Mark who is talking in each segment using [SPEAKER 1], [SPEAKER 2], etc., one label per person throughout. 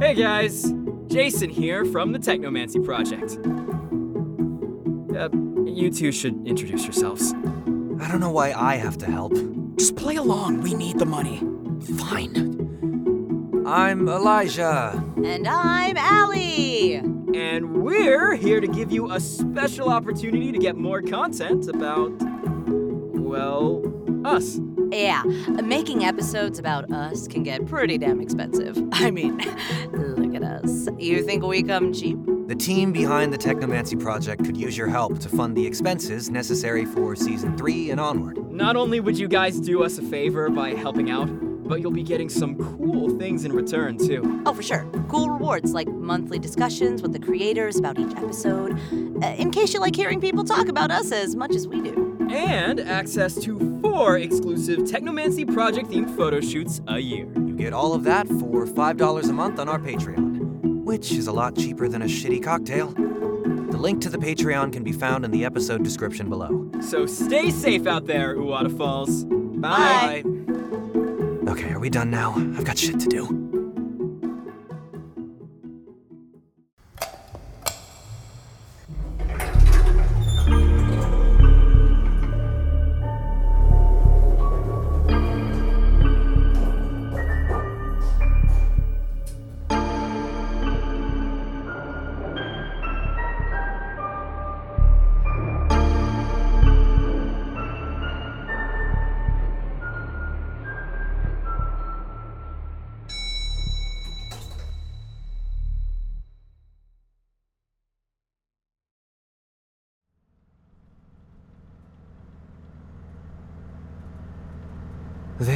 [SPEAKER 1] Hey guys, Jason here from the Technomancy Project. Uh, you two should introduce yourselves.
[SPEAKER 2] I don't know why I have to help.
[SPEAKER 3] Just play along. We need the money. Fine.
[SPEAKER 2] I'm Elijah.
[SPEAKER 4] And I'm Allie.
[SPEAKER 1] And we're here to give you a special opportunity to get more content about, well, us.
[SPEAKER 4] Yeah, making episodes about us can get pretty damn expensive. I mean, look at us. You think we come cheap?
[SPEAKER 2] The team behind the Technomancy project could use your help to fund the expenses necessary for season 3 and onward.
[SPEAKER 1] Not only would you guys do us a favor by helping out, but you'll be getting some cool things in return, too.
[SPEAKER 4] Oh, for sure. Cool rewards like monthly discussions with the creators about each episode, uh, in case you like hearing people talk about us as much as we do.
[SPEAKER 1] And access to four exclusive Technomancy Project themed photo shoots a year.
[SPEAKER 2] You get all of that for $5 a month on our Patreon, which is a lot cheaper than a shitty cocktail. The link to the Patreon can be found in the episode description below.
[SPEAKER 1] So stay safe out there, Uwata Falls.
[SPEAKER 4] Bye.
[SPEAKER 2] Okay, are we done now? I've got shit to do.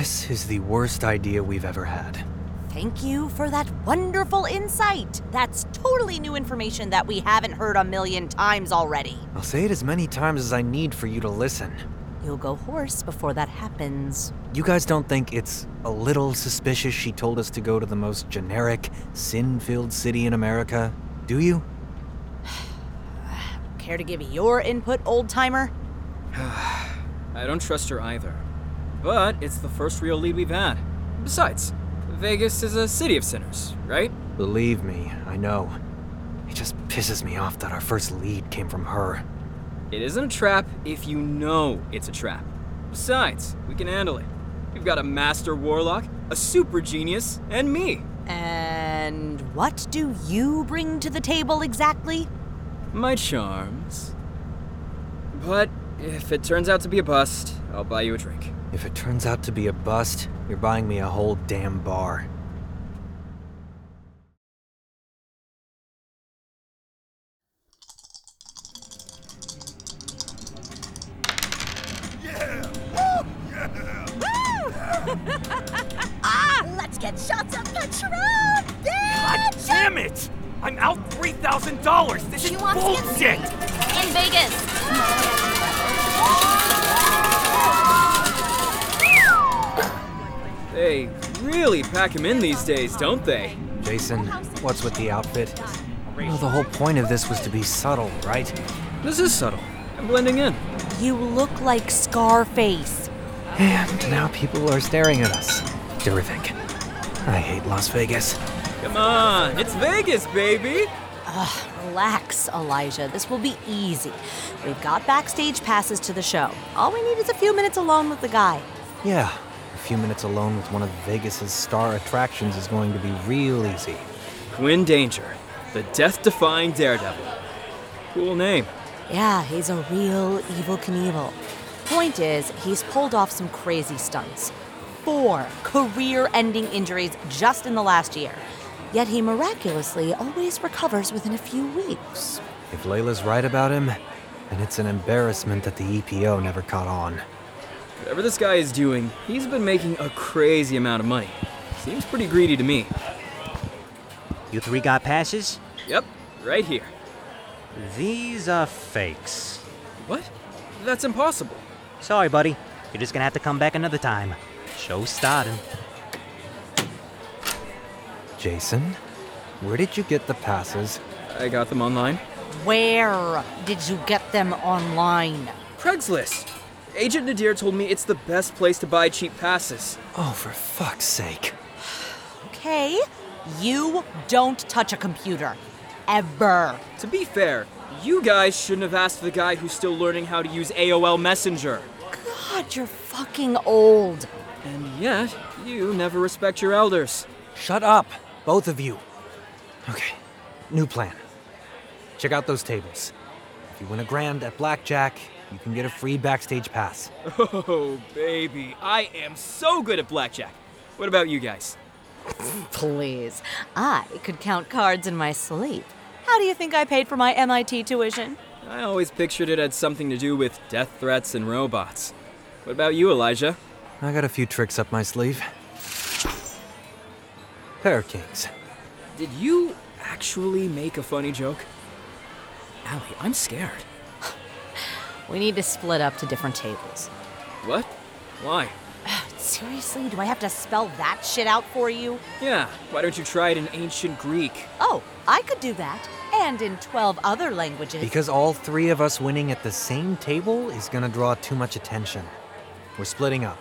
[SPEAKER 2] This is the worst idea we've ever had.
[SPEAKER 4] Thank you for that wonderful insight. That's totally new information that we haven't heard a million times already.
[SPEAKER 2] I'll say it as many times as I need for you to listen.
[SPEAKER 4] You'll go hoarse before that happens.
[SPEAKER 2] You guys don't think it's a little suspicious she told us to go to the most generic, sin filled city in America? Do you?
[SPEAKER 4] Care to give your input, old timer?
[SPEAKER 1] I don't trust her either. But it's the first real lead we've had. Besides, Vegas is a city of sinners, right?
[SPEAKER 2] Believe me, I know. It just pisses me off that our first lead came from her.
[SPEAKER 1] It isn't a trap if you know it's a trap. Besides, we can handle it. We've got a master warlock, a super genius, and me.
[SPEAKER 4] And what do you bring to the table exactly?
[SPEAKER 1] My charms. But if it turns out to be a bust, I'll buy you a drink.
[SPEAKER 2] If it turns out to be a bust, you're buying me a whole damn bar.
[SPEAKER 1] Pack him in these days, don't they?
[SPEAKER 2] Jason, what's with the outfit? You know, the whole point of this was to be subtle, right?
[SPEAKER 1] This is subtle. I'm blending in.
[SPEAKER 4] You look like Scarface.
[SPEAKER 2] And now people are staring at us. Terrific. I hate Las Vegas.
[SPEAKER 1] Come on, it's Vegas, baby!
[SPEAKER 4] Relax, Elijah. This will be easy. We've got backstage passes to the show. All we need is a few minutes alone with the guy.
[SPEAKER 2] Yeah, a few minutes alone with one of Vegas's star attractions is going to be real easy.
[SPEAKER 1] Quinn Danger, the death defying daredevil. Cool name.
[SPEAKER 4] Yeah, he's a real Evel Knievel. Point is, he's pulled off some crazy stunts. Four career ending injuries just in the last year. Yet he miraculously always recovers within a few weeks.
[SPEAKER 2] If Layla's right about him, then it's an embarrassment that the EPO never caught on.
[SPEAKER 1] Whatever this guy is doing, he's been making a crazy amount of money. Seems pretty greedy to me.
[SPEAKER 5] You three got passes?
[SPEAKER 1] Yep, right here.
[SPEAKER 5] These are fakes.
[SPEAKER 1] What? That's impossible.
[SPEAKER 5] Sorry, buddy. You're just gonna have to come back another time. Show's starting.
[SPEAKER 2] Jason, where did you get the passes?
[SPEAKER 1] I got them online.
[SPEAKER 4] Where did you get them online?
[SPEAKER 1] Craigslist. Agent Nadir told me it's the best place to buy cheap passes.
[SPEAKER 2] Oh, for fuck's sake.
[SPEAKER 4] Okay, You don't touch a computer. Ever.
[SPEAKER 1] To be fair, you guys shouldn't have asked the guy who's still learning how to use AOL Messenger.
[SPEAKER 4] God, you're fucking old.
[SPEAKER 1] And yet, you never respect your elders.
[SPEAKER 2] Shut up, both of you. Okay, new plan. Check out those tables. If you win a grand at blackjack, you can get a free backstage pass.
[SPEAKER 1] Oh, baby, I am so good at blackjack. What about you guys?
[SPEAKER 4] Please. I could count cards in my sleep. How do you think I paid for my MIT tuition?
[SPEAKER 1] I always pictured it had something to do with death threats and robots. What about you, Elijah?
[SPEAKER 2] I got a few tricks up my sleeve. Pair of kings.
[SPEAKER 1] Did you actually make a funny joke? Allie, I'm scared.
[SPEAKER 4] We need to split up to different tables.
[SPEAKER 1] What? Why?
[SPEAKER 4] Seriously, do I have to spell that shit out for you?
[SPEAKER 1] Yeah, why don't you try it in ancient Greek?
[SPEAKER 4] Oh, I could do that. And in 12 other languages.
[SPEAKER 2] Because all three of us winning at the same table is gonna draw too much attention. We're splitting up.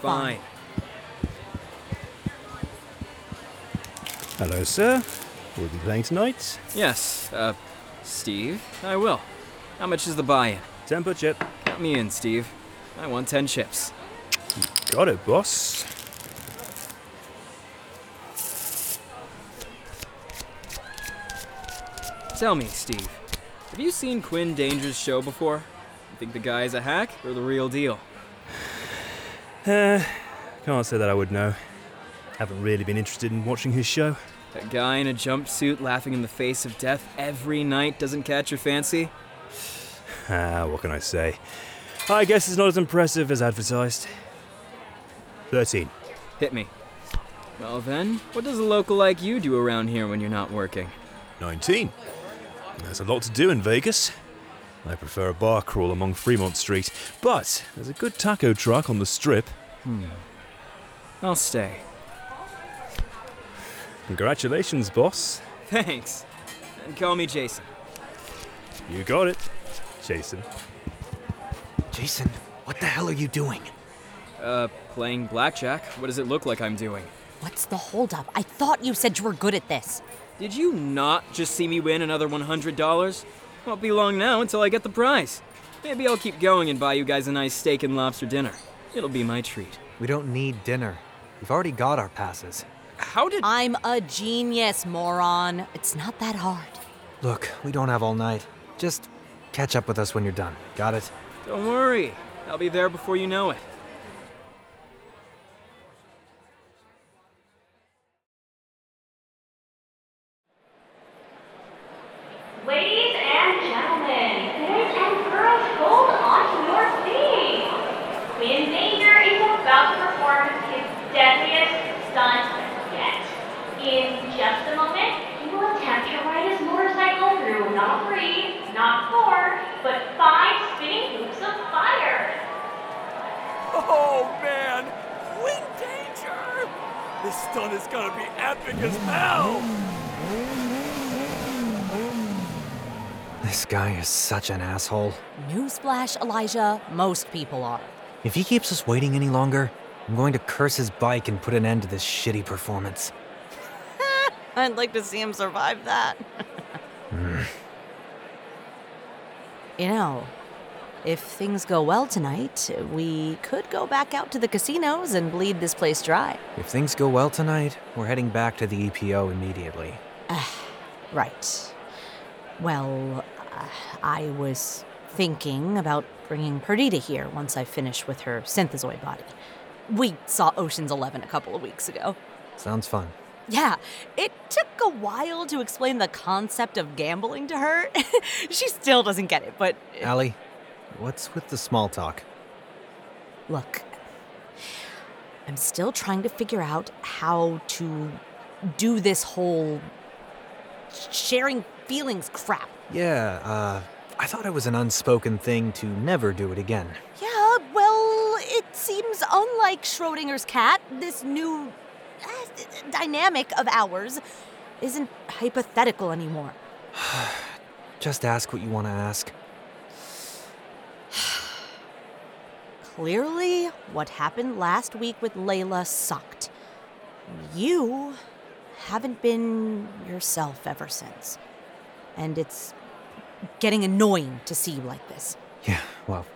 [SPEAKER 1] Fine.
[SPEAKER 6] Hello, sir. Will you be playing tonight?
[SPEAKER 1] Yes, uh, Steve, I will. How much is the buy in?
[SPEAKER 6] Ten per chip.
[SPEAKER 1] Count me in, Steve. I want 10 chips.
[SPEAKER 6] Got it, boss.
[SPEAKER 1] Tell me, Steve, have you seen Quinn Danger's show before? You think the guy's a hack or the real deal?
[SPEAKER 6] Uh, can't say that I would know. Haven't really been interested in watching his show.
[SPEAKER 1] A guy in a jumpsuit laughing in the face of death every night doesn't catch your fancy?
[SPEAKER 6] Ah, what can I say? I guess it's not as impressive as advertised. 13.
[SPEAKER 1] Hit me. Well then, what does a local like you do around here when you're not working?
[SPEAKER 6] 19. There's a lot to do in Vegas. I prefer a bar crawl along Fremont Street, but there's a good taco truck on the strip. Hmm.
[SPEAKER 1] I'll stay.
[SPEAKER 6] Congratulations, boss.
[SPEAKER 1] Thanks. And call me Jason.
[SPEAKER 6] You got it, Jason.
[SPEAKER 2] Jason, what the hell are you doing?
[SPEAKER 1] Uh, playing blackjack? What does it look like I'm doing?
[SPEAKER 4] What's the holdup? I thought you said you were good at this.
[SPEAKER 1] Did you not just see me win another $100? Won't be long now until I get the prize. Maybe I'll keep going and buy you guys a nice steak and lobster dinner. It'll be my treat.
[SPEAKER 2] We don't need dinner. We've already got our passes.
[SPEAKER 1] How did.
[SPEAKER 4] I'm a genius, moron. It's not that hard.
[SPEAKER 2] Look, we don't have all night. Just catch up with us when you're done. Got it?
[SPEAKER 1] Don't worry. I'll be there before you know it.
[SPEAKER 7] Ladies and gentlemen, boys and girls, hold on to your seats. Quinn Danger is about to perform his deadliest stunt yet. In just a moment, he will attempt to ride his motorcycle through not three, not four, but five spinning hoops of fire.
[SPEAKER 8] Oh man! Quinn Danger! This stunt is gonna be epic as hell!
[SPEAKER 2] This guy is such an asshole.
[SPEAKER 4] Newsflash, Elijah, most people are.
[SPEAKER 2] If he keeps us waiting any longer, I'm going to curse his bike and put an end to this shitty performance.
[SPEAKER 4] I'd like to see him survive that. Hmm. you know, if things go well tonight, we could go back out to the casinos and bleed this place dry.
[SPEAKER 2] If things go well tonight, we're heading back to the EPO immediately.
[SPEAKER 4] Right. Well, uh, I was thinking about bringing Perdita here once I finish with her synthezoid body. We saw Ocean's Eleven a couple of weeks ago.
[SPEAKER 2] Sounds fun.
[SPEAKER 4] Yeah, it took a while to explain the concept of gambling to her. she still doesn't get it, but
[SPEAKER 2] Allie, what's with the small talk?
[SPEAKER 4] look, I'm still trying to figure out how to do this whole sharing feelings crap.
[SPEAKER 2] Yeah, uh, I thought it was an unspoken thing to never do it again.
[SPEAKER 4] Yeah, well, it seems unlike Schrodinger's cat. This new uh, dynamic of ours isn't hypothetical anymore.
[SPEAKER 2] Just ask what you want to ask.
[SPEAKER 4] Clearly, what happened last week with Layla sucked. You haven't been yourself ever since. And it's getting annoying to see you like this.
[SPEAKER 2] Yeah, well,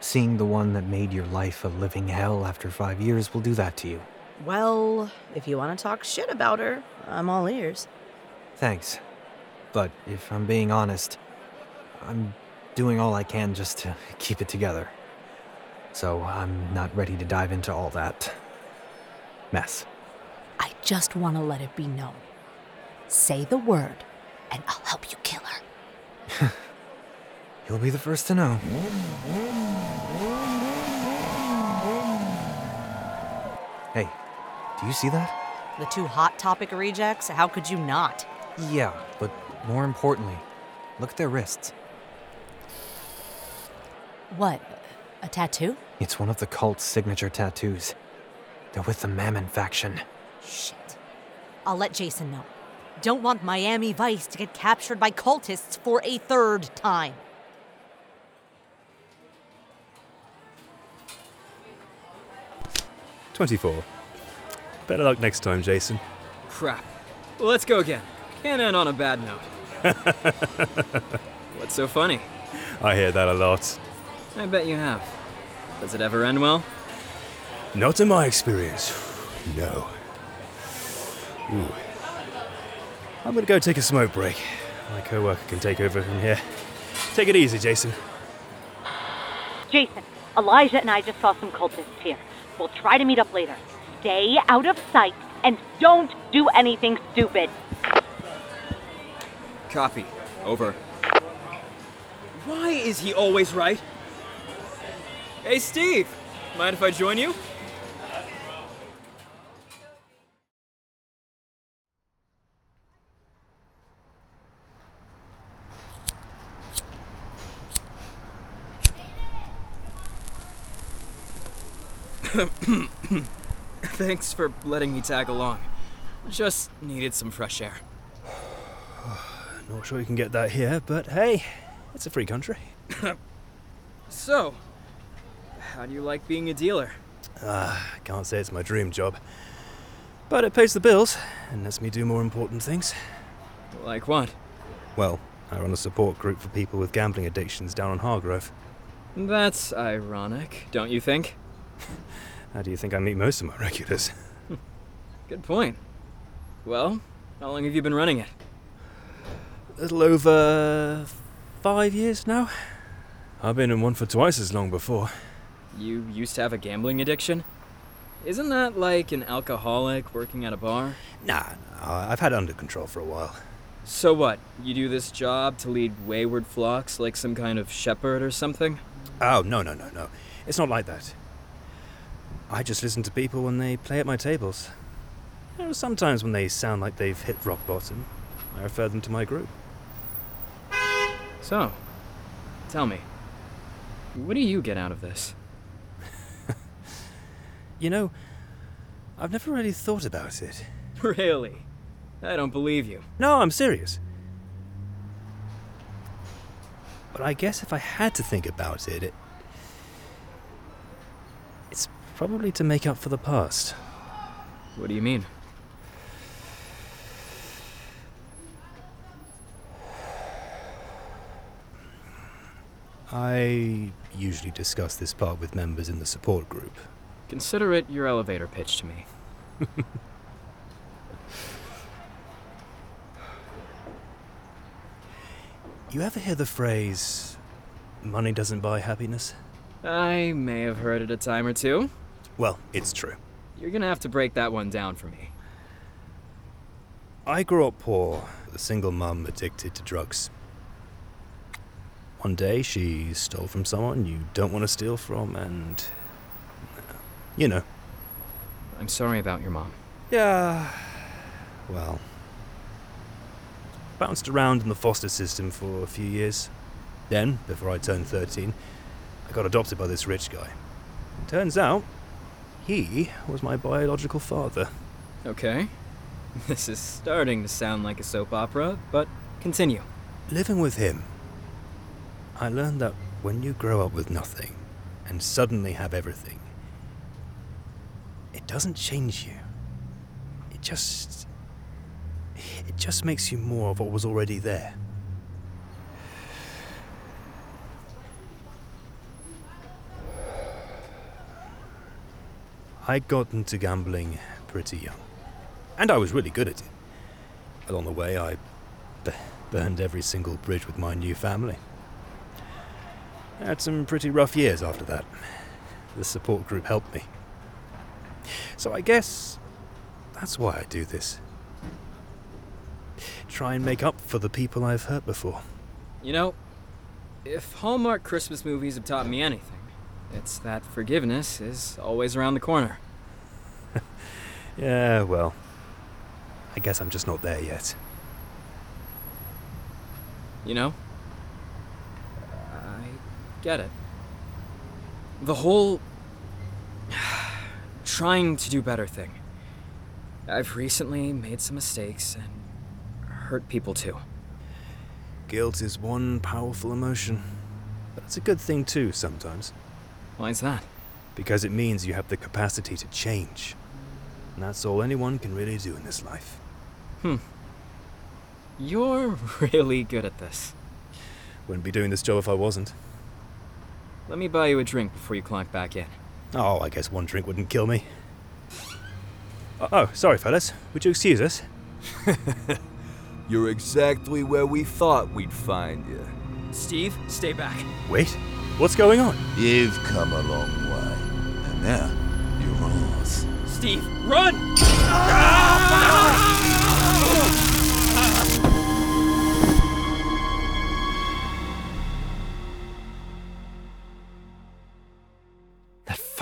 [SPEAKER 2] seeing the one that made your life a living hell after five years will do that to you.
[SPEAKER 4] Well, if you want to talk shit about her, I'm all ears.
[SPEAKER 2] Thanks. But if I'm being honest, I'm doing all I can just to keep it together. So I'm not ready to dive into all that mess.
[SPEAKER 4] I just want to let it be known. Say the word, and I'll help you kill her.
[SPEAKER 2] You'll be the first to know. Hey, do you see that?
[SPEAKER 4] The two Hot Topic rejects? How could you not?
[SPEAKER 2] Yeah, but more importantly, look at their wrists.
[SPEAKER 4] What? A tattoo?
[SPEAKER 2] It's one of the cult's signature tattoos. They're with the Mammon faction.
[SPEAKER 4] Shit. I'll let Jason know. Don't want Miami Vice to get captured by cultists for a third time.
[SPEAKER 6] Twenty-four. Better luck next time, Jason.
[SPEAKER 1] Crap. Well, let's go again. Can't end on a bad note. What's so funny?
[SPEAKER 6] I hear that a lot.
[SPEAKER 1] I bet you have. Does it ever end well?
[SPEAKER 6] Not in my experience. No. Ooh. I'm gonna go take a smoke break. My coworker can take over from here. Take it easy, Jason.
[SPEAKER 9] Jason, Elijah and I just saw some cultists here. We'll try to meet up later. Stay out of sight and don't do anything stupid.
[SPEAKER 1] Copy. Over. Why is he always right? Hey, Steve! Mind if I join you? Thanks for letting me tag along. Just needed some fresh air.
[SPEAKER 6] Not sure you can get that here, but hey, it's a free country.
[SPEAKER 1] So, how do you like being a dealer?
[SPEAKER 6] Ah, can't say it's my dream job. But it pays the bills and lets me do more important things.
[SPEAKER 1] Like what?
[SPEAKER 6] Well, I run a support group for people with gambling addictions down on Hargrove.
[SPEAKER 1] That's ironic, don't you think?
[SPEAKER 6] How do you think I meet most of my regulars?
[SPEAKER 1] Good point. Well, how long have you been running it?
[SPEAKER 6] A little over five years now. I've been in one for twice as long before.
[SPEAKER 1] You used to have a gambling addiction? Isn't that like an alcoholic working at a bar?
[SPEAKER 6] Nah, nah, I've had it under control for a while.
[SPEAKER 1] So what? You do this job to lead wayward flocks like some kind of shepherd or something?
[SPEAKER 6] Oh, no, no, no, no. It's not like that. I just listen to people when they play at my tables. You know, sometimes when they sound like they've hit rock bottom, I refer them to my group.
[SPEAKER 1] So, tell me, what do you get out of this?
[SPEAKER 6] You know, I've never really thought about it.
[SPEAKER 1] Really? I don't believe you.
[SPEAKER 6] No, I'm serious. But I guess if I had to think about it, it it's probably to make up for the past.
[SPEAKER 1] What do you mean?
[SPEAKER 6] I usually discuss this part with members in the support group.
[SPEAKER 1] Consider it your elevator pitch to me.
[SPEAKER 6] You ever hear the phrase, money doesn't buy happiness?
[SPEAKER 1] I may have heard it a time or two.
[SPEAKER 6] Well, it's true.
[SPEAKER 1] You're gonna have to break that one down for me.
[SPEAKER 6] I grew up poor, a single mum addicted to drugs. One day she stole from someone you don't want to steal from, and. You know.
[SPEAKER 1] I'm sorry about your mom.
[SPEAKER 6] Yeah. Well. Bounced around in the foster system for a few years. Then, before I turned 13, I got adopted by this rich guy. Turns out, he was my biological father.
[SPEAKER 1] Okay. This is starting to sound like a soap opera, but continue.
[SPEAKER 6] Living with him, I learned that when you grow up with nothing and suddenly have everything, it doesn't change you. It just it just makes you more of what was already there. I got into gambling pretty young, and I was really good at it. Along the way, I b- burned every single bridge with my new family. I had some pretty rough years after that. The support group helped me. So I guess that's why I do this. Try and make up for the people I've hurt before.
[SPEAKER 1] You know, if Hallmark Christmas movies have taught me anything, it's that forgiveness is always around the corner.
[SPEAKER 6] Yeah, well, I guess I'm just not there yet.
[SPEAKER 1] You know? I get it. The whole trying to do better thing. I've recently made some mistakes and hurt people too.
[SPEAKER 6] Guilt is one powerful emotion, but it's a good thing too sometimes.
[SPEAKER 1] Why is that?
[SPEAKER 6] Because it means you have the capacity to change. And that's all anyone can really do in this life.
[SPEAKER 1] Hmm. You're really good at this.
[SPEAKER 6] Wouldn't be doing this job if I wasn't.
[SPEAKER 1] Let me buy you a drink before you clock back in.
[SPEAKER 6] Oh, I guess one drink wouldn't kill me. Oh, oh, sorry, fellas. Would you excuse us?
[SPEAKER 8] You're exactly where we thought we'd find you.
[SPEAKER 1] Steve, stay back.
[SPEAKER 6] Wait, what's going on?
[SPEAKER 10] You've come a long way, and now you're ours.
[SPEAKER 1] Steve, run!
[SPEAKER 2] That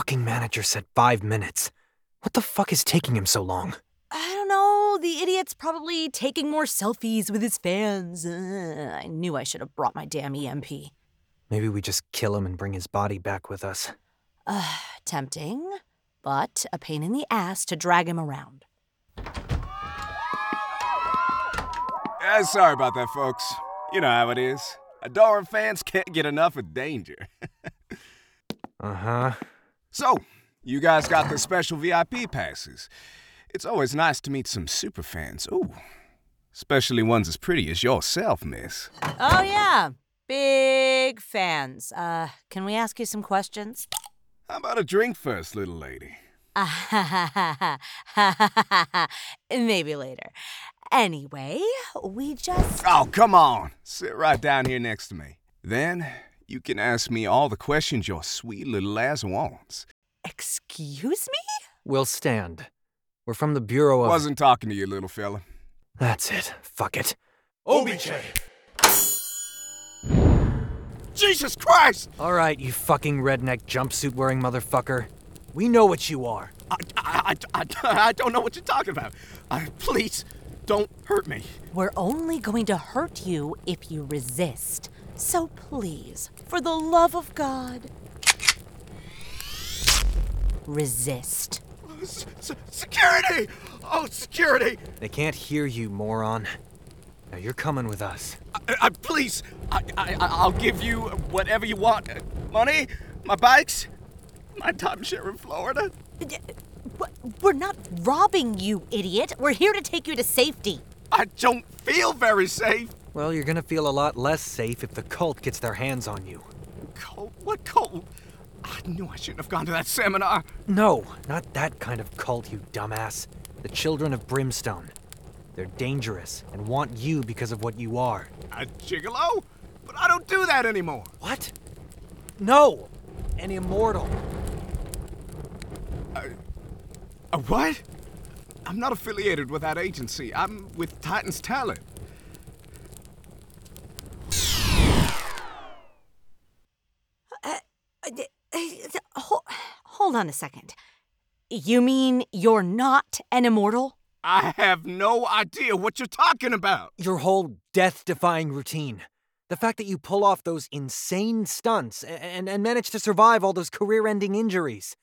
[SPEAKER 2] fucking manager said five minutes. What the fuck is taking him so long?
[SPEAKER 4] I don't know. The idiot's probably taking more selfies with his fans. Uh, I knew I should have brought my damn EMP.
[SPEAKER 2] Maybe we just kill him and bring his body back with us.
[SPEAKER 4] Uh, tempting, but a pain in the ass to drag him around.
[SPEAKER 11] Uh, sorry about that, folks. You know how it is. Adoring fans can't get enough of danger.
[SPEAKER 2] Uh huh.
[SPEAKER 11] So, you guys got the special VIP passes. It's always nice to meet some super fans. Ooh, especially ones as pretty as yourself, miss.
[SPEAKER 4] Oh, yeah. Big fans. Uh, can we ask you some questions?
[SPEAKER 11] How about a drink first, little lady?
[SPEAKER 4] Maybe later. Anyway, we just.
[SPEAKER 11] Oh, come on. Sit right down here next to me. Then you can ask me all the questions your sweet little ass wants.
[SPEAKER 4] Excuse me?
[SPEAKER 2] We'll stand. We're from the Bureau of.
[SPEAKER 11] Wasn't talking to you, little fella.
[SPEAKER 2] That's it. Fuck it.
[SPEAKER 11] OBJ! Jesus Christ!
[SPEAKER 2] All right, you fucking redneck jumpsuit wearing motherfucker. We know what you are.
[SPEAKER 11] I, I, I, I, I don't know what you're talking about. Uh, please, don't hurt me.
[SPEAKER 4] We're only going to hurt you if you resist. So please, for the love of God, resist.
[SPEAKER 11] S- s- security! Oh, security!
[SPEAKER 2] They can't hear you, moron. Now you're coming with us.
[SPEAKER 11] Uh, uh, I, I, please, I, I, I'll give you whatever you want. Uh, Money, my bikes, my timeshare in Florida.
[SPEAKER 4] Uh, we're not robbing you, idiot. We're here to take you to safety.
[SPEAKER 11] I don't feel very safe.
[SPEAKER 2] Well, you're gonna feel a lot less safe if the cult gets their hands on you.
[SPEAKER 11] Cult? What cult? I knew I shouldn't have gone to that seminar.
[SPEAKER 2] No, not that kind of cult, you dumbass. The Children of Brimstone. They're dangerous and want you because of what you are.
[SPEAKER 11] A gigolo? But I don't do that anymore.
[SPEAKER 2] What? No! An immortal.
[SPEAKER 11] A what? I'm not affiliated with that agency. I'm with Titan's Talent.
[SPEAKER 4] Uh, uh, hold on a second. You mean you're not an immortal?
[SPEAKER 11] I have no idea what you're talking about.
[SPEAKER 2] Your whole death defying routine. The fact that you pull off those insane stunts and, and manage to survive all those career ending injuries.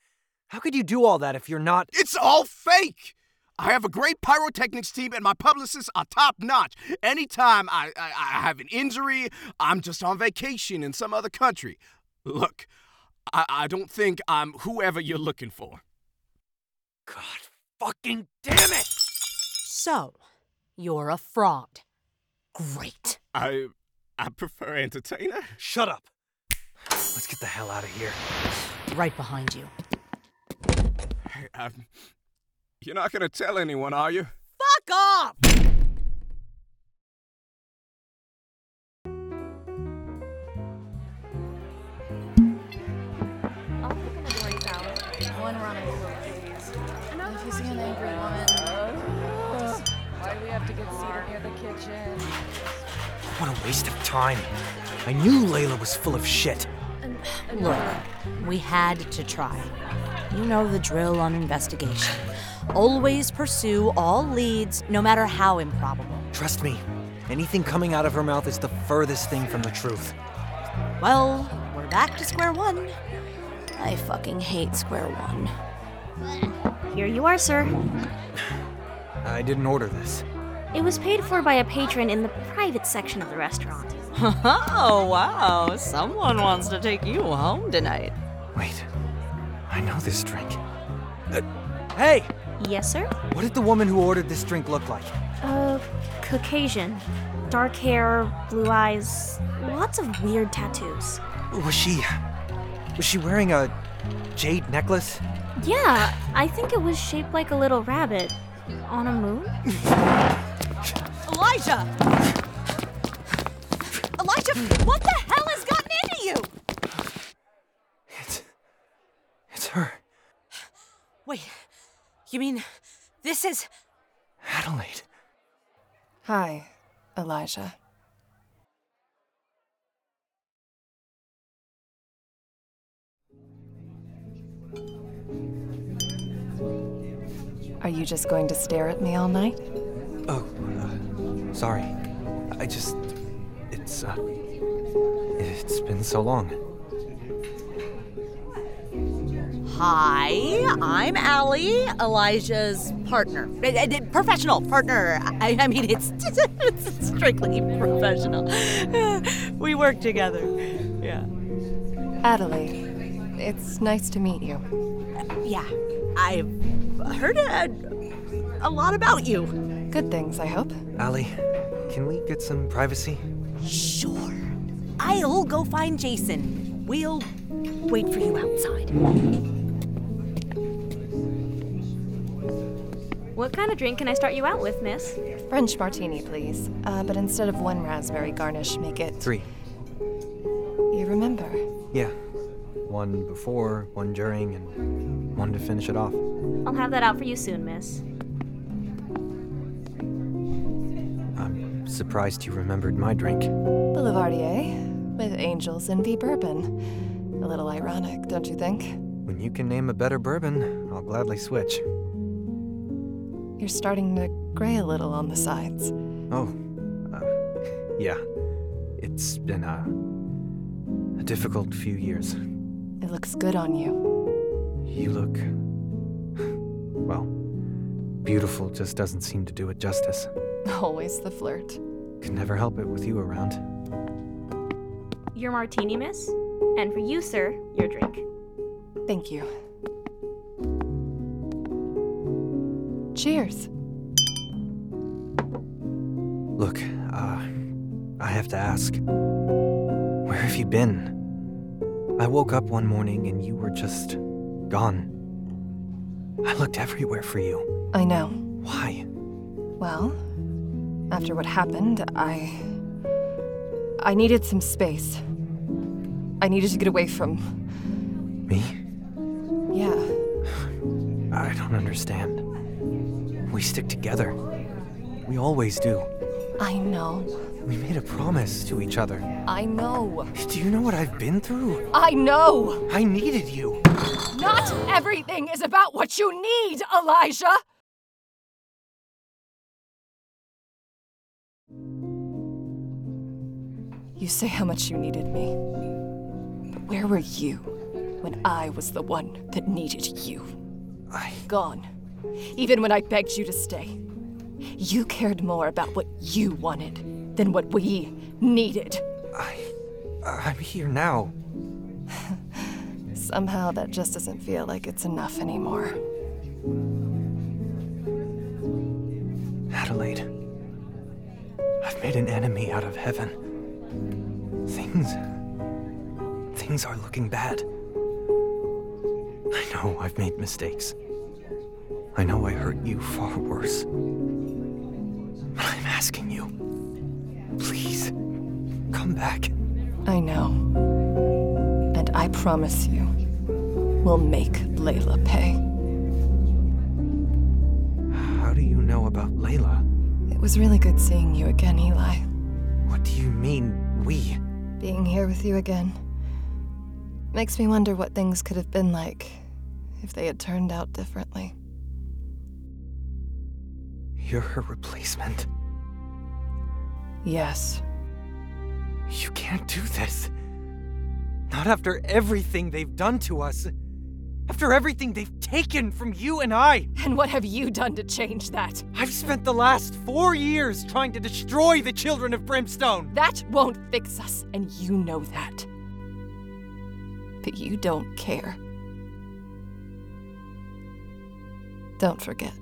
[SPEAKER 2] How could you do all that if you're not.
[SPEAKER 11] It's all fake! I have a great pyrotechnics team and my publicists are top notch. Anytime I, I, I have an injury, I'm just on vacation in some other country. Look, I, I don't think I'm whoever you're looking for.
[SPEAKER 2] God fucking damn it!
[SPEAKER 4] So, You're a fraud. Great.
[SPEAKER 11] I I prefer entertainer.
[SPEAKER 2] Shut up. Let's get the hell out of here.
[SPEAKER 4] Right behind you.
[SPEAKER 11] Hey, I'm, you're not gonna tell anyone, are you?
[SPEAKER 4] Fuck off!
[SPEAKER 12] Why do we to get seated near the kitchen?
[SPEAKER 2] What a waste of time. I knew Layla was full of shit.
[SPEAKER 4] Look, we had to try. You know the drill on investigation. Always pursue all leads, no matter how improbable.
[SPEAKER 2] Trust me, anything coming out of her mouth is the furthest thing from the truth.
[SPEAKER 4] Well, we're back to square one. I fucking hate square one.
[SPEAKER 13] Here you are, sir.
[SPEAKER 2] I didn't order this.
[SPEAKER 13] It was paid for by a patron in the private section of the restaurant.
[SPEAKER 4] Oh, wow. Someone wants to take you home tonight.
[SPEAKER 2] Wait, I know this drink. Uh, hey,
[SPEAKER 13] Yes, sir?
[SPEAKER 2] what did the woman who ordered this drink look like?
[SPEAKER 13] Uh, Caucasian. Dark hair, blue eyes, lots of weird tattoos.
[SPEAKER 2] Was she. Was she wearing a jade necklace?
[SPEAKER 13] Yeah, I think it was shaped like a little rabbit. On a moon?
[SPEAKER 4] Elijah! Elijah, what the hell has gotten into you?
[SPEAKER 2] It's It's her.
[SPEAKER 4] Wait, you mean this is.
[SPEAKER 2] Adelaide.
[SPEAKER 12] Hi, Elijah. Are you just going to stare at me all night?
[SPEAKER 2] Oh, uh, sorry. I just. It's, uh. It's been so long.
[SPEAKER 4] Hi, I'm Allie, Elijah's partner. Uh, uh, Professional partner. I, I mean, it's, it's strictly professional. We work together. Yeah.
[SPEAKER 12] Adelaide, it's nice to meet you.
[SPEAKER 4] Yeah, I've heard a, a lot about you.
[SPEAKER 12] Good things, I hope.
[SPEAKER 2] Allie, can we get some privacy?
[SPEAKER 4] Sure. I'll go find Jason. We'll wait for you outside.
[SPEAKER 13] What kind of drink can I start you out with, miss?
[SPEAKER 12] French martini, please. Uh, but instead of one raspberry garnish, make it.
[SPEAKER 2] Three.
[SPEAKER 12] You remember?
[SPEAKER 2] Yeah. One before, one during, and one to finish it off.
[SPEAKER 13] I'll have that out for you soon, miss.
[SPEAKER 2] Surprised you remembered my drink.
[SPEAKER 12] Boulevardier with Angels Envy bourbon. A little ironic, don't you think?
[SPEAKER 2] When you can name a better bourbon, I'll gladly switch.
[SPEAKER 12] You're starting to gray a little on the sides.
[SPEAKER 2] Oh, uh, yeah. It's been a, a difficult few years.
[SPEAKER 12] It looks good on you.
[SPEAKER 2] You look. Well, beautiful just doesn't seem to do it justice.
[SPEAKER 12] Always the flirt.
[SPEAKER 2] Can never help it with you around.
[SPEAKER 13] Your martini, miss? And for you, sir, your drink.
[SPEAKER 12] Thank you. Cheers.
[SPEAKER 2] Look, uh, I have to ask. Where have you been? I woke up one morning and you were just gone. I looked everywhere for you.
[SPEAKER 12] I know.
[SPEAKER 2] Why?
[SPEAKER 12] Well, after what happened, I. I needed some space. I needed to get away from.
[SPEAKER 2] Me?
[SPEAKER 12] Yeah.
[SPEAKER 2] I don't understand. We stick together. We always do.
[SPEAKER 12] I know.
[SPEAKER 2] We made a promise to each other.
[SPEAKER 12] I know.
[SPEAKER 2] Do you know what I've been through?
[SPEAKER 12] I know!
[SPEAKER 2] I needed you.
[SPEAKER 12] Not everything is about what you need, Elijah! You say how much you needed me. But where were you when I was the one that needed you?
[SPEAKER 2] I.
[SPEAKER 12] Gone. Even when I begged you to stay. You cared more about what you wanted than what we needed.
[SPEAKER 2] I. I'm here now.
[SPEAKER 12] Somehow that just doesn't feel like it's enough anymore.
[SPEAKER 2] Adelaide, I've made an enemy out of heaven. Things. Things are looking bad. I know I've made mistakes. I know I hurt you far worse. But I'm asking you. Please, come back.
[SPEAKER 12] I know. And I promise you, we'll make Layla pay.
[SPEAKER 2] How do you know about Layla?
[SPEAKER 12] It was really good seeing you again, Eli.
[SPEAKER 2] What do you mean, we?
[SPEAKER 12] Being here with you again makes me wonder what things could have been like if they had turned out differently.
[SPEAKER 2] You're her replacement.
[SPEAKER 12] Yes.
[SPEAKER 2] You can't do this. Not after everything they've done to us. After everything they've taken from you and I.
[SPEAKER 12] And what have you done to change that?
[SPEAKER 2] I've spent the last four years trying to destroy the children of Brimstone.
[SPEAKER 12] That won't fix us, and you know that. But you don't care. Don't forget.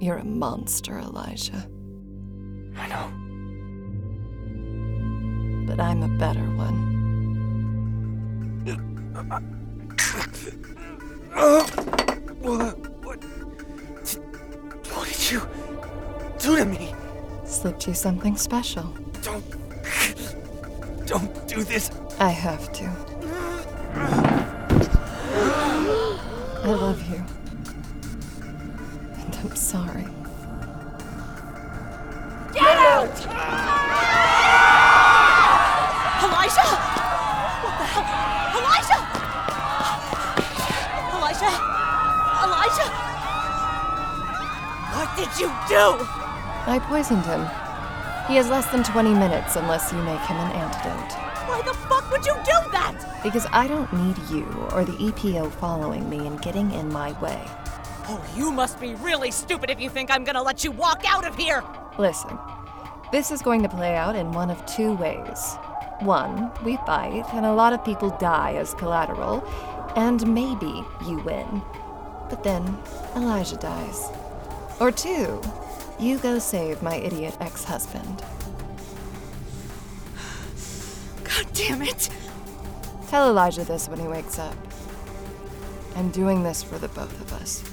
[SPEAKER 12] You're a monster, Elijah.
[SPEAKER 2] I know.
[SPEAKER 12] But I'm a better one.
[SPEAKER 2] Uh, Uh, what, what, what did you do to me?
[SPEAKER 12] Slipped you something special.
[SPEAKER 2] Don't. Don't do this.
[SPEAKER 12] I have to. I poisoned him. He has less than 20 minutes unless you make him an antidote.
[SPEAKER 4] Why the fuck would you do that?
[SPEAKER 12] Because I don't need you or the EPO following me and getting in my way.
[SPEAKER 4] Oh, you must be really stupid if you think I'm gonna let you walk out of here!
[SPEAKER 12] Listen, this is going to play out in one of two ways. One, we fight, and a lot of people die as collateral, and maybe you win. But then Elijah dies. Or two, you go save my idiot ex husband.
[SPEAKER 4] God damn it!
[SPEAKER 12] Tell Elijah this when he wakes up. I'm doing this for the both of us.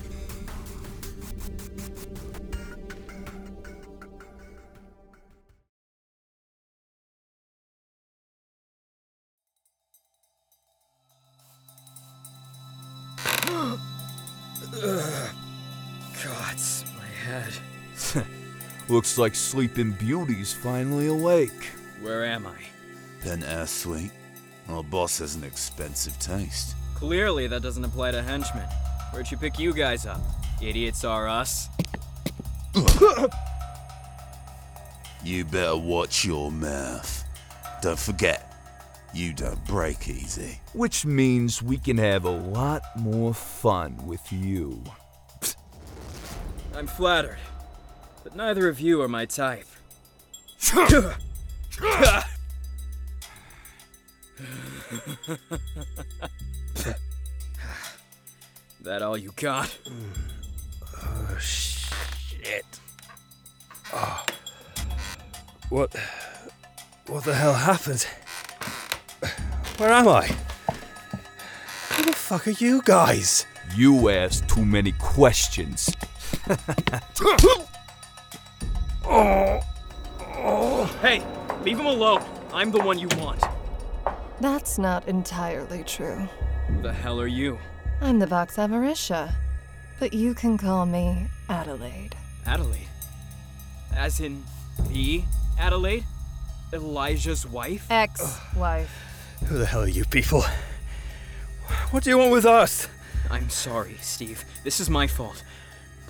[SPEAKER 10] Looks like Sleeping Beauty's finally awake.
[SPEAKER 1] Where am I?
[SPEAKER 10] Penthouse suite. Our boss has an expensive taste.
[SPEAKER 1] Clearly, that doesn't apply to henchmen. Where'd you pick you guys up? Idiots are us.
[SPEAKER 10] You better watch your mouth. Don't forget, you don't break easy.
[SPEAKER 14] Which means we can have a lot more fun with you.
[SPEAKER 1] I'm flattered, but neither of you are my type. that all you got?
[SPEAKER 6] Oh, shit. Oh. What. What the hell happened? Where am I? Who the fuck are you guys?
[SPEAKER 14] You ask too many questions.
[SPEAKER 1] oh. Oh. Hey, leave him alone. I'm the one you want.
[SPEAKER 12] That's not entirely true.
[SPEAKER 1] Who the hell are you?
[SPEAKER 12] I'm the Vox Avaritia, but you can call me Adelaide.
[SPEAKER 1] Adelaide? As in the Adelaide? Elijah's wife?
[SPEAKER 12] Ex wife.
[SPEAKER 6] Who the hell are you people? What do you want with us?
[SPEAKER 1] I'm sorry, Steve. This is my fault.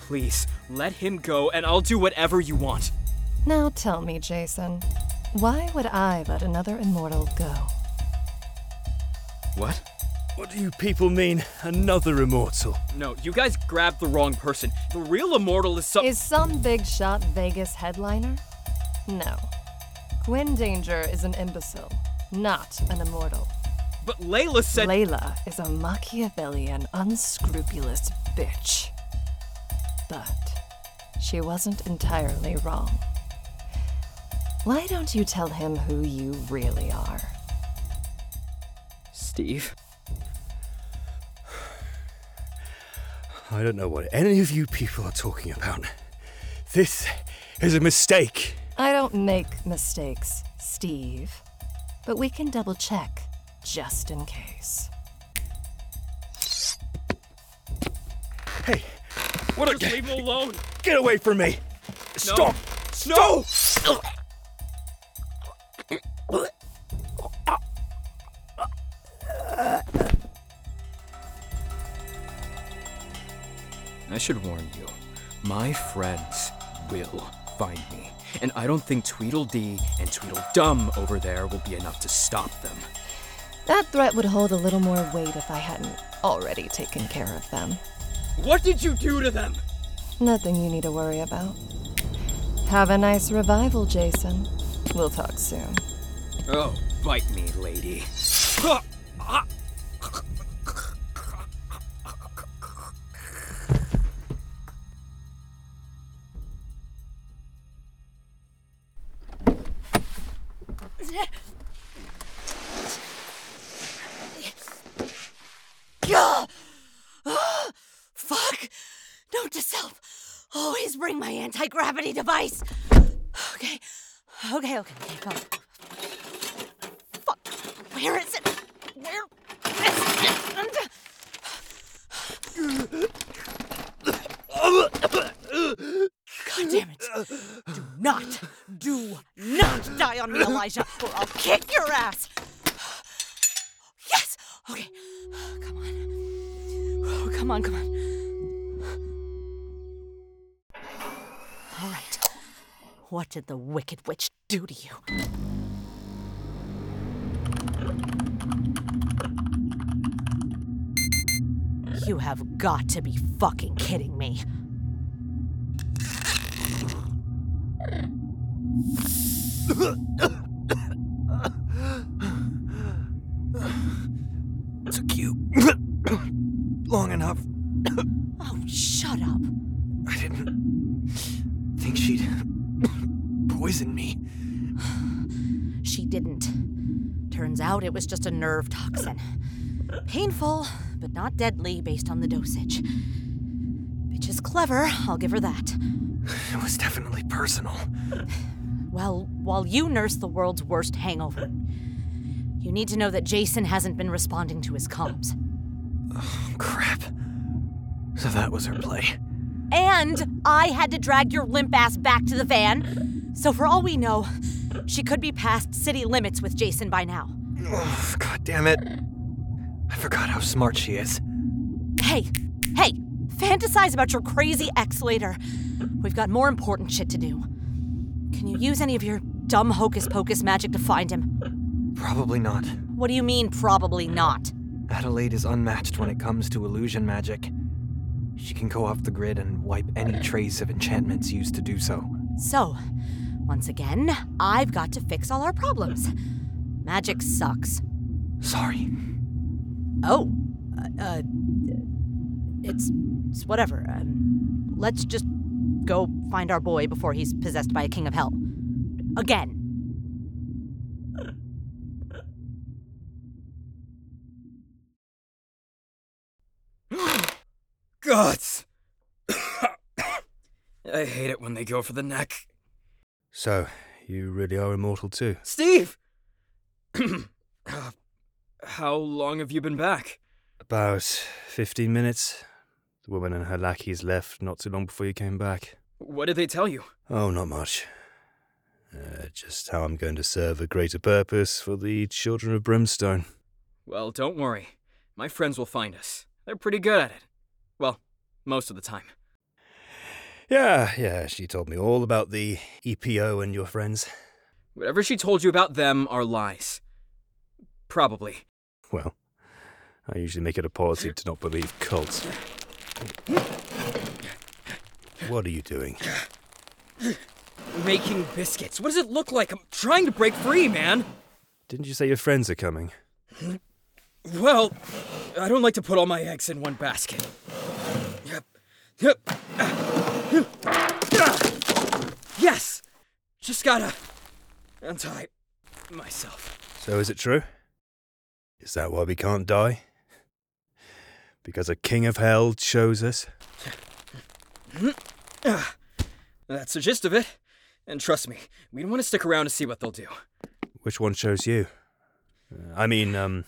[SPEAKER 1] Please, let him go and I'll do whatever you want.
[SPEAKER 12] Now tell me, Jason, why would I let another immortal go?
[SPEAKER 1] What?
[SPEAKER 6] What do you people mean, another immortal?
[SPEAKER 1] No, you guys grabbed the wrong person. The real immortal is some.
[SPEAKER 12] Is some big shot Vegas headliner? No. Quinn Danger is an imbecile, not an immortal.
[SPEAKER 1] But Layla said.
[SPEAKER 12] Layla is a Machiavellian, unscrupulous bitch. But she wasn't entirely wrong. Why don't you tell him who you really are?
[SPEAKER 1] Steve?
[SPEAKER 6] I don't know what any of you people are talking about. This is a mistake.
[SPEAKER 12] I don't make mistakes, Steve. But we can double check, just in case.
[SPEAKER 6] Hey, what
[SPEAKER 1] Just leave him alone.
[SPEAKER 6] Get away from me!
[SPEAKER 1] No.
[SPEAKER 6] Stop! Stop!
[SPEAKER 1] I should warn you, my friends will find me. And I don't think Tweedledee and Tweedledum over there will be enough to stop them.
[SPEAKER 12] That threat would hold a little more weight if I hadn't already taken care of them.
[SPEAKER 1] What did you do to them?
[SPEAKER 12] Nothing you need to worry about. Have a nice revival, Jason. We'll talk soon.
[SPEAKER 1] Oh, bite me, lady.
[SPEAKER 4] Ah, ah. Anti-gravity device. Okay. Okay, okay, okay. Fuck. Where is it? Where is it? God damn it. Do not, do not die on me, Elijah, or I'll kick your ass. What did the Wicked Witch do to you? You have got to be fucking kidding me. out it was just a nerve toxin. Painful, but not deadly based on the dosage. Bitch is clever, I'll give her that.
[SPEAKER 2] It was definitely personal.
[SPEAKER 4] Well, while you nurse the world's worst hangover, you need to know that Jason hasn't been responding to his comms.
[SPEAKER 2] Crap. So that was her play.
[SPEAKER 4] And I had to drag your limp ass back to the van. So, for all we know, she could be past city limits with Jason by now.
[SPEAKER 2] Oh, God damn it. I forgot how smart she is.
[SPEAKER 4] Hey, hey, fantasize about your crazy ex later. We've got more important shit to do. Can you use any of your dumb hocus pocus magic to find him?
[SPEAKER 2] Probably not.
[SPEAKER 4] What do you mean, probably not?
[SPEAKER 2] Adelaide is unmatched when it comes to illusion magic. She can go off the grid and wipe any trace of enchantments used to do so.
[SPEAKER 4] So, once again, I've got to fix all our problems. Magic sucks.
[SPEAKER 2] Sorry.
[SPEAKER 4] Oh, uh, uh it's, it's whatever. Um, let's just go find our boy before he's possessed by a king of hell. Again.
[SPEAKER 1] Gods! I hate it when they go for the neck.
[SPEAKER 6] So, you really are immortal too?
[SPEAKER 1] Steve! How long have you been back?
[SPEAKER 6] About 15 minutes. The woman and her lackeys left not too long before you came back.
[SPEAKER 1] What did they tell you?
[SPEAKER 6] Oh, not much. Uh, just how I'm going to serve a greater purpose for the children of Brimstone.
[SPEAKER 1] Well, don't worry. My friends will find us. They're pretty good at it. Well, most of the time.
[SPEAKER 6] Yeah, yeah, she told me all about the EPO and your friends.
[SPEAKER 1] Whatever she told you about them are lies. Probably.
[SPEAKER 6] Well, I usually make it a policy to not believe cults. What are you doing?
[SPEAKER 1] Making biscuits. What does it look like? I'm trying to break free, man.
[SPEAKER 6] Didn't you say your friends are coming?
[SPEAKER 1] Well, I don't like to put all my eggs in one basket. Yep. Yep. Yes! Just gotta untie myself.
[SPEAKER 6] So is it true? Is that why we can't die? Because a king of hell chose us?
[SPEAKER 1] That's the gist of it. And trust me, we don't want to stick around to see what they'll do.
[SPEAKER 6] Which one chose you? I mean, um,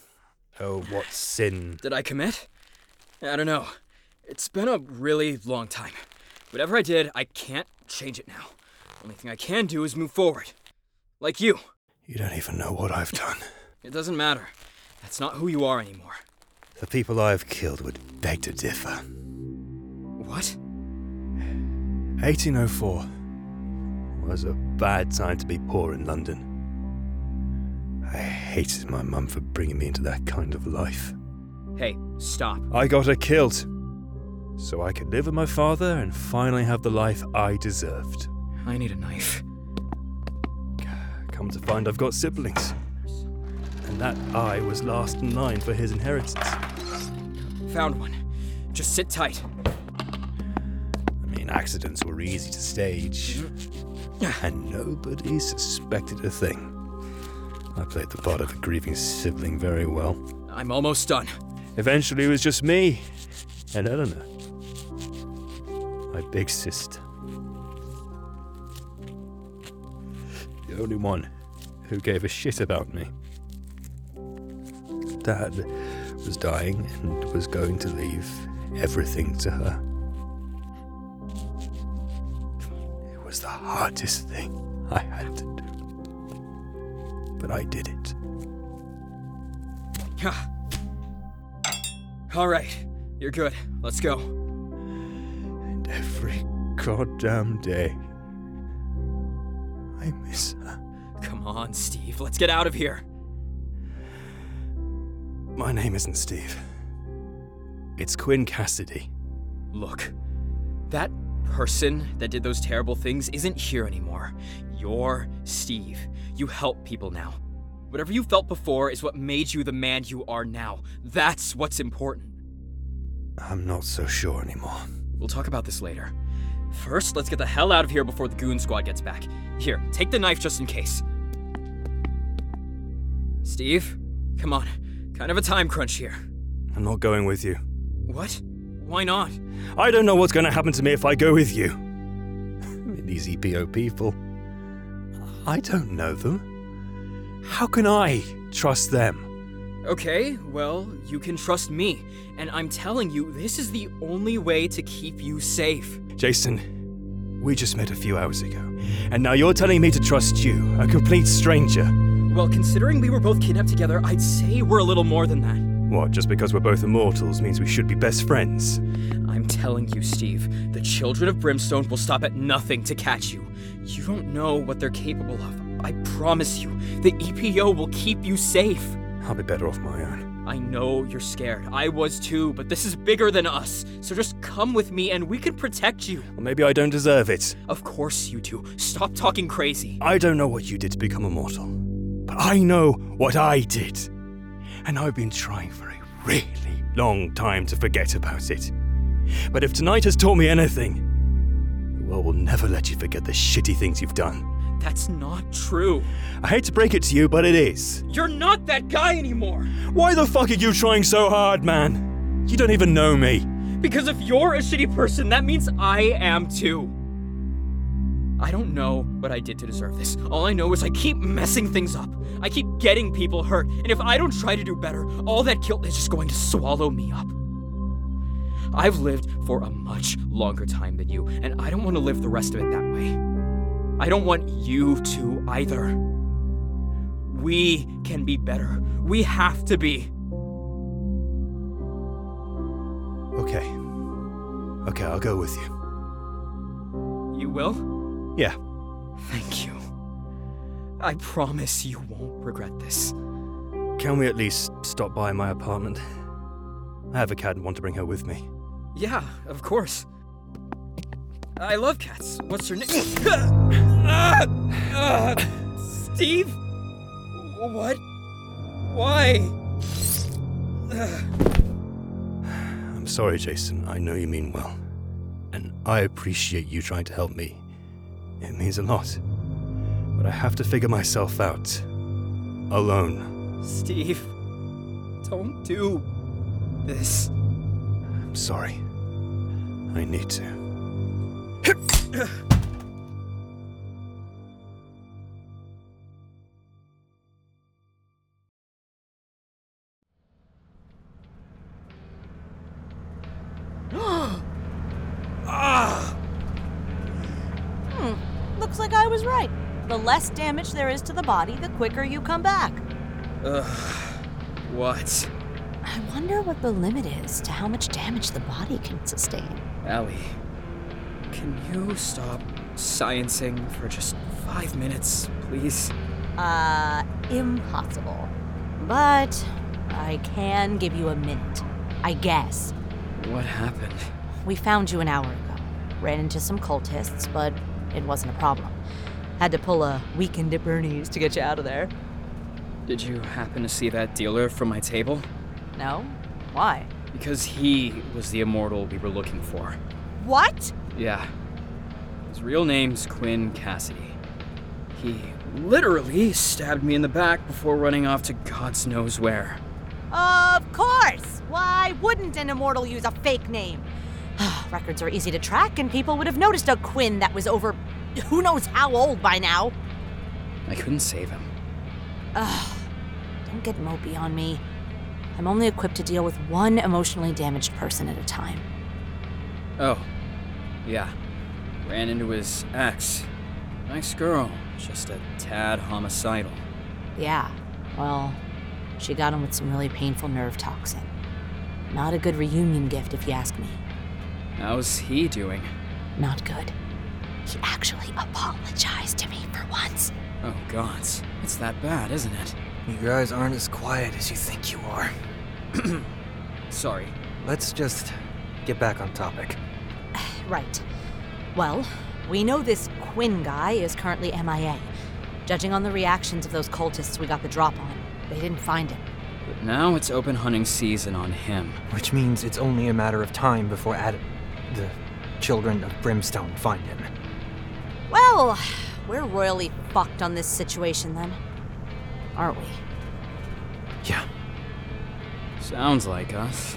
[SPEAKER 6] oh, what sin?
[SPEAKER 1] Did I commit? I don't know. It's been a really long time. Whatever I did, I can't change it now. Only thing I can do is move forward. Like you.
[SPEAKER 6] You don't even know what I've done.
[SPEAKER 1] It doesn't matter. That's not who you are anymore.
[SPEAKER 6] The people I've killed would beg to differ.
[SPEAKER 1] What?
[SPEAKER 6] 1804 was a bad time to be poor in London. I hated my mum for bringing me into that kind of life.
[SPEAKER 1] Hey, stop.
[SPEAKER 6] I got her killed. So I could live with my father and finally have the life I deserved.
[SPEAKER 1] I need a knife.
[SPEAKER 6] Come to find I've got siblings. And that I was last in line for his inheritance.
[SPEAKER 1] Found one. Just sit tight.
[SPEAKER 6] I mean, accidents were easy to stage. Mm. And nobody suspected a thing. I played the part of a grieving sibling very well.
[SPEAKER 1] I'm almost done.
[SPEAKER 6] Eventually, it was just me and Eleanor, my big sister. The only one who gave a shit about me. Dad was dying and was going to leave everything to her. It was the hardest thing I had to do. But I did it.
[SPEAKER 1] All right, you're good. Let's go.
[SPEAKER 6] And every goddamn day, I miss her.
[SPEAKER 1] Come on, Steve. Let's get out of here.
[SPEAKER 6] My name isn't Steve. It's Quinn Cassidy.
[SPEAKER 1] Look, that person that did those terrible things isn't here anymore. You're Steve. You help people now. Whatever you felt before is what made you the man you are now. That's what's important.
[SPEAKER 6] I'm not so sure anymore.
[SPEAKER 1] We'll talk about this later. First, let's get the hell out of here before the goon squad gets back. Here, take the knife just in case. Steve, come on. Kind of a time crunch here.
[SPEAKER 6] I'm not going with you.
[SPEAKER 1] What? Why not?
[SPEAKER 6] I don't know what's going to happen to me if I go with you. These EPO people. I don't know them. How can I trust them?
[SPEAKER 1] Okay, well, you can trust me. And I'm telling you, this is the only way to keep you safe.
[SPEAKER 6] Jason, we just met a few hours ago, and now you're telling me to trust you, a complete stranger.
[SPEAKER 1] Well, considering we were both kidnapped together, I'd say we're a little more than that.
[SPEAKER 6] What, just because we're both immortals means we should be best friends?
[SPEAKER 1] I'm telling you, Steve, the children of Brimstone will stop at nothing to catch you. You don't know what they're capable of. I promise you, the EPO will keep you safe.
[SPEAKER 6] I'll be better off my own.
[SPEAKER 1] I know you're scared. I was too, but this is bigger than us. So just come with me and we can protect you.
[SPEAKER 6] Well, maybe I don't deserve it.
[SPEAKER 1] Of course you do. Stop talking crazy.
[SPEAKER 6] I don't know what you did to become immortal, but I know what I did. And I've been trying for a really long time to forget about it. But if tonight has taught me anything, the world will never let you forget the shitty things you've done.
[SPEAKER 1] That's not true.
[SPEAKER 6] I hate to break it to you, but it is.
[SPEAKER 1] You're not that guy anymore.
[SPEAKER 6] Why the fuck are you trying so hard, man? You don't even know me.
[SPEAKER 1] Because if you're a shitty person, that means I am too. I don't know what I did to deserve this. All I know is I keep messing things up. I keep getting people hurt. And if I don't try to do better, all that guilt is just going to swallow me up. I've lived for a much longer time than you, and I don't want to live the rest of it that way. I don't want you to either. We can be better. We have to be.
[SPEAKER 6] Okay. Okay, I'll go with you.
[SPEAKER 1] You will?
[SPEAKER 6] Yeah.
[SPEAKER 1] Thank you. I promise you won't regret this.
[SPEAKER 6] Can we at least stop by my apartment? I have a cat and want to bring her with me.
[SPEAKER 1] Yeah, of course. I love cats. What's her name? Steve? What? Why?
[SPEAKER 6] I'm sorry, Jason. I know you mean well. And I appreciate you trying to help me. It means a lot. but I have to figure myself out. Alone.
[SPEAKER 1] Steve, don't do this.
[SPEAKER 6] I'm sorry. I need to.
[SPEAKER 4] less damage there is to the body, the quicker you come back.
[SPEAKER 1] Ugh. What?
[SPEAKER 4] I wonder what the limit is to how much damage the body can sustain.
[SPEAKER 1] Allie, can you stop sciencing for just five minutes, please?
[SPEAKER 4] Uh, impossible. But I can give you a minute. I guess.
[SPEAKER 1] What happened?
[SPEAKER 4] We found you an hour ago. Ran into some cultists, but it wasn't a problem. Had to pull a weekend at Bernie's to get you out of there.
[SPEAKER 1] Did you happen to see that dealer from my table?
[SPEAKER 4] No? Why?
[SPEAKER 1] Because he was the immortal we were looking for.
[SPEAKER 4] What?
[SPEAKER 1] Yeah. His real name's Quinn Cassidy. He literally stabbed me in the back before running off to God's knows where.
[SPEAKER 4] Of course! Why wouldn't an immortal use a fake name? Records are easy to track, and people would have noticed a Quinn that was over who knows how old by now.
[SPEAKER 1] I couldn't save him.
[SPEAKER 4] Ugh. Don't get mopey on me. I'm only equipped to deal with one emotionally damaged person at a time.
[SPEAKER 1] Oh, yeah. Ran into his ex. Nice girl, just a tad homicidal.
[SPEAKER 4] Yeah, well, she got him with some really painful nerve toxin. Not a good reunion gift, if you ask me.
[SPEAKER 1] How's he doing?
[SPEAKER 4] Not good. He actually apologized to me for once.
[SPEAKER 1] Oh, gods. It's that bad, isn't it?
[SPEAKER 2] You guys aren't as quiet as you think you are.
[SPEAKER 1] Sorry.
[SPEAKER 2] Let's just get back on topic.
[SPEAKER 4] Right. Well, we know this Quinn guy is currently MIA. Judging on the reactions of those cultists we got the drop on, they didn't find him.
[SPEAKER 1] But now it's open hunting season on him.
[SPEAKER 2] Which means it's only a matter of time before Ad- the children of Brimstone find him.
[SPEAKER 4] Well, we're royally fucked on this situation then. Aren't we?
[SPEAKER 2] Yeah.
[SPEAKER 1] Sounds like us.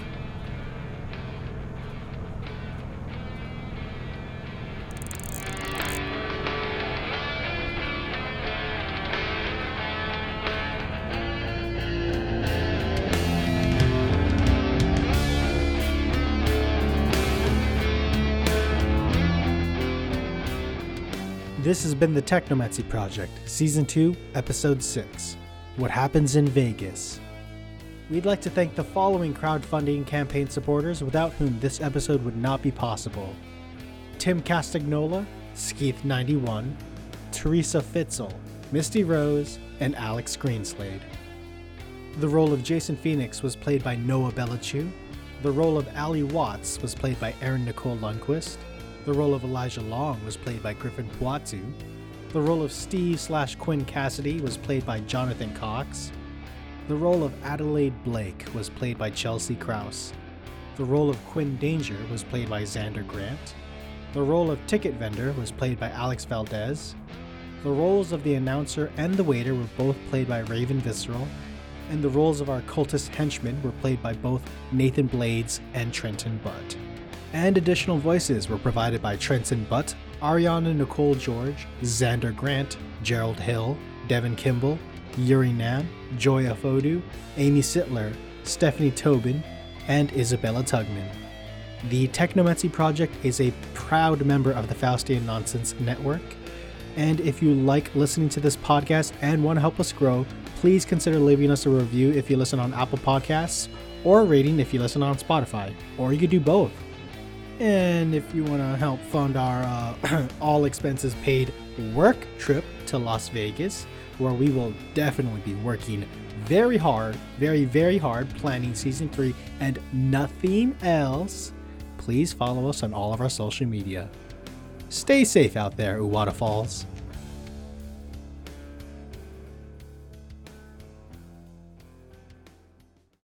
[SPEAKER 15] This has been the Technomancy Project, Season 2, Episode 6 What Happens in Vegas. We'd like to thank the following crowdfunding campaign supporters without whom this episode would not be possible Tim Castagnola, Skeeth91, Teresa Fitzel, Misty Rose, and Alex Greenslade. The role of Jason Fenix was played by Noah Belachew. The role of Allie Watts was played by Erin Nicole Lundquist. The role of Elijah Long was played by Griffin Puatu. The role of Steve slash Quinn Cassidy was played by Jonathan Cox. The role of Adelaide Blake was played by Chelsea Krause. The role of Quinn Danger was played by Xander Grant. The role of Ticket Vendor was played by Alex Valdes. The roles of the announcer and the waiter were both played by Raven Viceral. And the roles of our cultist henchmen were played by both Nathan Blades and Trenton Butt and additional voices were provided by Trenton Butt, Ariana Nicole George, Xander Grant, Gerald Hill, Devin Kimble, Eurie Nam, Joy Ofodu, Amy Sittler, Stephanie Tobin, and Isabella Tugman. The Technomancy Project is a proud member of the Faustian Nonsense Network, and if you like listening to this podcast and want to help us grow, please consider leaving us a review if you listen on Apple Podcasts, or a rating if you listen on Spotify, or you could do both. And if you want to help fund our uh, all expenses paid work trip to Las Vegas, where we will definitely be working very hard, very, very hard planning season three and nothing else, please follow us on all of our social media. Stay safe out there, Uwata Falls.